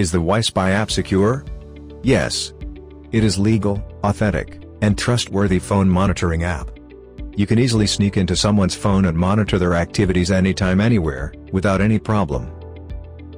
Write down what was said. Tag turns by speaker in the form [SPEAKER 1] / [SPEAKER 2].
[SPEAKER 1] Is TheWiSpy app secure? Yes. It is legal, authentic, and trustworthy phone monitoring app. You can easily sneak into someone's phone and monitor their activities anytime anywhere, without any problem.